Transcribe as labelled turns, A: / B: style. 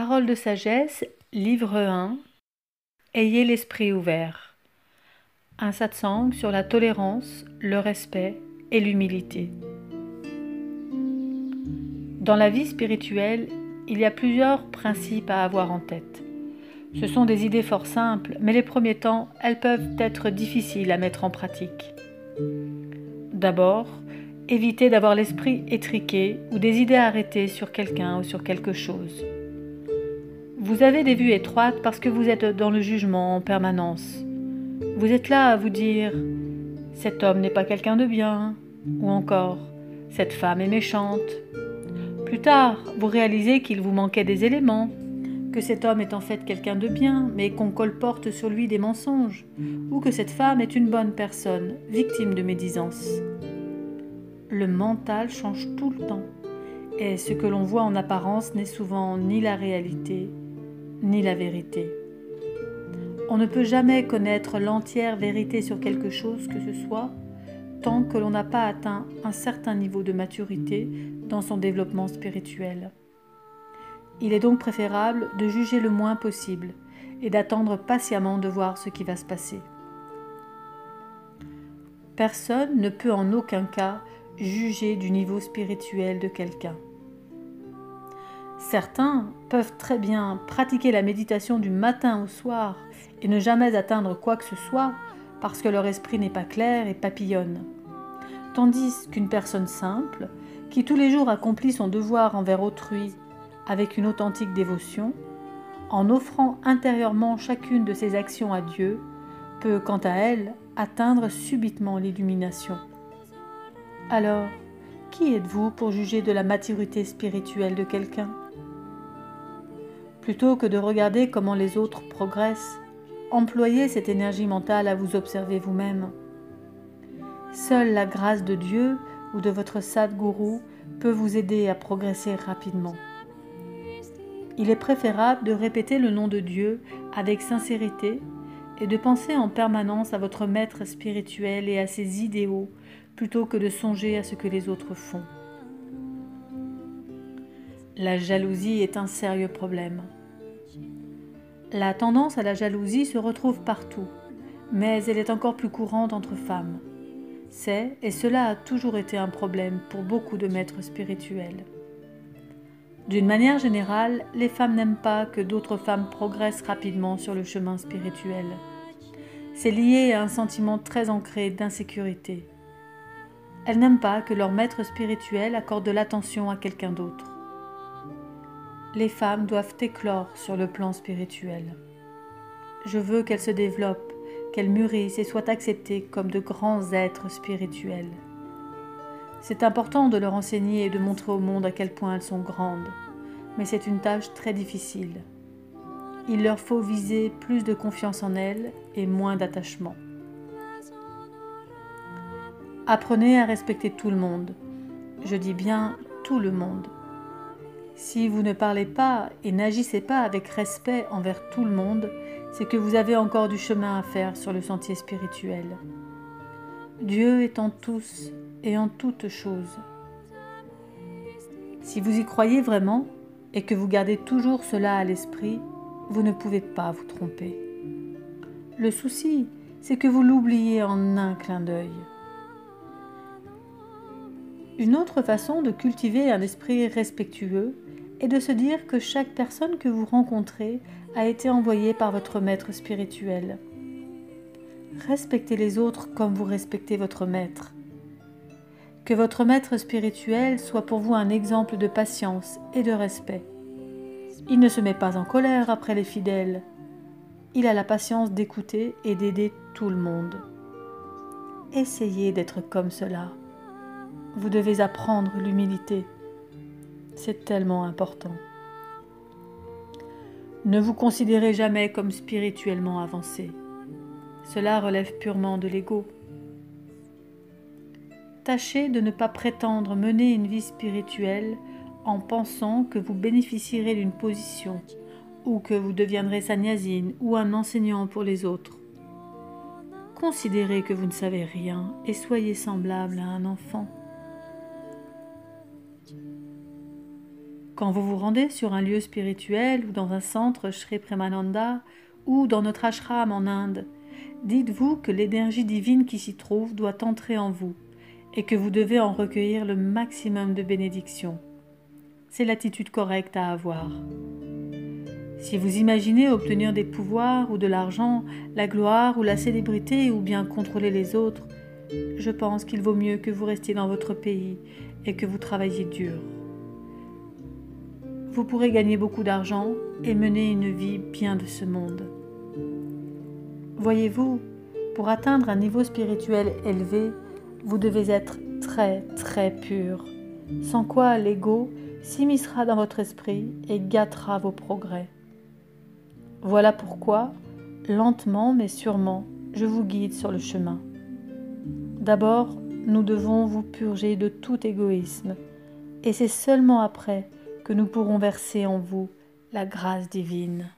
A: Parole de sagesse, livre 1 Ayez l'esprit ouvert. Un satsang sur la tolérance, le respect et l'humilité. Dans la vie spirituelle, il y a plusieurs principes à avoir en tête. Ce sont des idées fort simples, mais les premiers temps, elles peuvent être difficiles à mettre en pratique. D'abord, évitez d'avoir l'esprit étriqué ou des idées arrêtées sur quelqu'un ou sur quelque chose. Vous avez des vues étroites parce que vous êtes dans le jugement en permanence. Vous êtes là à vous dire cet homme n'est pas quelqu'un de bien, ou encore cette femme est méchante. Plus tard, vous réalisez qu'il vous manquait des éléments, que cet homme est en fait quelqu'un de bien, mais qu'on colporte sur lui des mensonges, ou que cette femme est une bonne personne, victime de médisance. Le mental change tout le temps, et ce que l'on voit en apparence n'est souvent ni la réalité, ni la vérité. On ne peut jamais connaître l'entière vérité sur quelque chose que ce soit tant que l'on n'a pas atteint un certain niveau de maturité dans son développement spirituel. Il est donc préférable de juger le moins possible et d'attendre patiemment de voir ce qui va se passer. Personne ne peut en aucun cas juger du niveau spirituel de quelqu'un. Certains peuvent très bien pratiquer la méditation du matin au soir et ne jamais atteindre quoi que ce soit parce que leur esprit n'est pas clair et papillonne. Tandis qu'une personne simple, qui tous les jours accomplit son devoir envers autrui avec une authentique dévotion, en offrant intérieurement chacune de ses actions à Dieu, peut, quant à elle, atteindre subitement l'illumination. Alors, qui êtes-vous pour juger de la maturité spirituelle de quelqu'un? Plutôt que de regarder comment les autres progressent, employez cette énergie mentale à vous observer vous-même. Seule la grâce de Dieu ou de votre Sadguru peut vous aider à progresser rapidement. Il est préférable de répéter le nom de Dieu avec sincérité et de penser en permanence à votre maître spirituel et à ses idéaux plutôt que de songer à ce que les autres font. La jalousie est un sérieux problème. La tendance à la jalousie se retrouve partout, mais elle est encore plus courante entre femmes. C'est, et cela a toujours été un problème pour beaucoup de maîtres spirituels. D'une manière générale, les femmes n'aiment pas que d'autres femmes progressent rapidement sur le chemin spirituel. C'est lié à un sentiment très ancré d'insécurité. Elles n'aiment pas que leur maître spirituel accorde de l'attention à quelqu'un d'autre les femmes doivent éclore sur le plan spirituel. Je veux qu'elles se développent, qu'elles mûrissent et soient acceptées comme de grands êtres spirituels. C'est important de leur enseigner et de montrer au monde à quel point elles sont grandes, mais c'est une tâche très difficile. Il leur faut viser plus de confiance en elles et moins d'attachement. Apprenez à respecter tout le monde. Je dis bien tout le monde. Si vous ne parlez pas et n'agissez pas avec respect envers tout le monde, c'est que vous avez encore du chemin à faire sur le sentier spirituel. Dieu est en tous et en toutes choses. Si vous y croyez vraiment et que vous gardez toujours cela à l'esprit, vous ne pouvez pas vous tromper. Le souci, c'est que vous l'oubliez en un clin d'œil. Une autre façon de cultiver un esprit respectueux et de se dire que chaque personne que vous rencontrez a été envoyée par votre maître spirituel. Respectez les autres comme vous respectez votre maître. Que votre maître spirituel soit pour vous un exemple de patience et de respect. Il ne se met pas en colère après les fidèles. Il a la patience d'écouter et d'aider tout le monde. Essayez d'être comme cela. Vous devez apprendre l'humilité. C'est tellement important. Ne vous considérez jamais comme spirituellement avancé. Cela relève purement de l'ego. Tâchez de ne pas prétendre mener une vie spirituelle en pensant que vous bénéficierez d'une position ou que vous deviendrez sanyasine ou un enseignant pour les autres. Considérez que vous ne savez rien et soyez semblable à un enfant. Quand vous vous rendez sur un lieu spirituel ou dans un centre Shri Premananda ou dans notre ashram en Inde, dites-vous que l'énergie divine qui s'y trouve doit entrer en vous et que vous devez en recueillir le maximum de bénédictions. C'est l'attitude correcte à avoir. Si vous imaginez obtenir des pouvoirs ou de l'argent, la gloire ou la célébrité ou bien contrôler les autres, je pense qu'il vaut mieux que vous restiez dans votre pays et que vous travailliez dur. Vous pourrez gagner beaucoup d'argent et mener une vie bien de ce monde. Voyez-vous, pour atteindre un niveau spirituel élevé, vous devez être très très pur, sans quoi l'ego s'immiscera dans votre esprit et gâtera vos progrès. Voilà pourquoi, lentement mais sûrement, je vous guide sur le chemin. D'abord, nous devons vous purger de tout égoïsme, et c'est seulement après que nous pourrons verser en vous la grâce divine.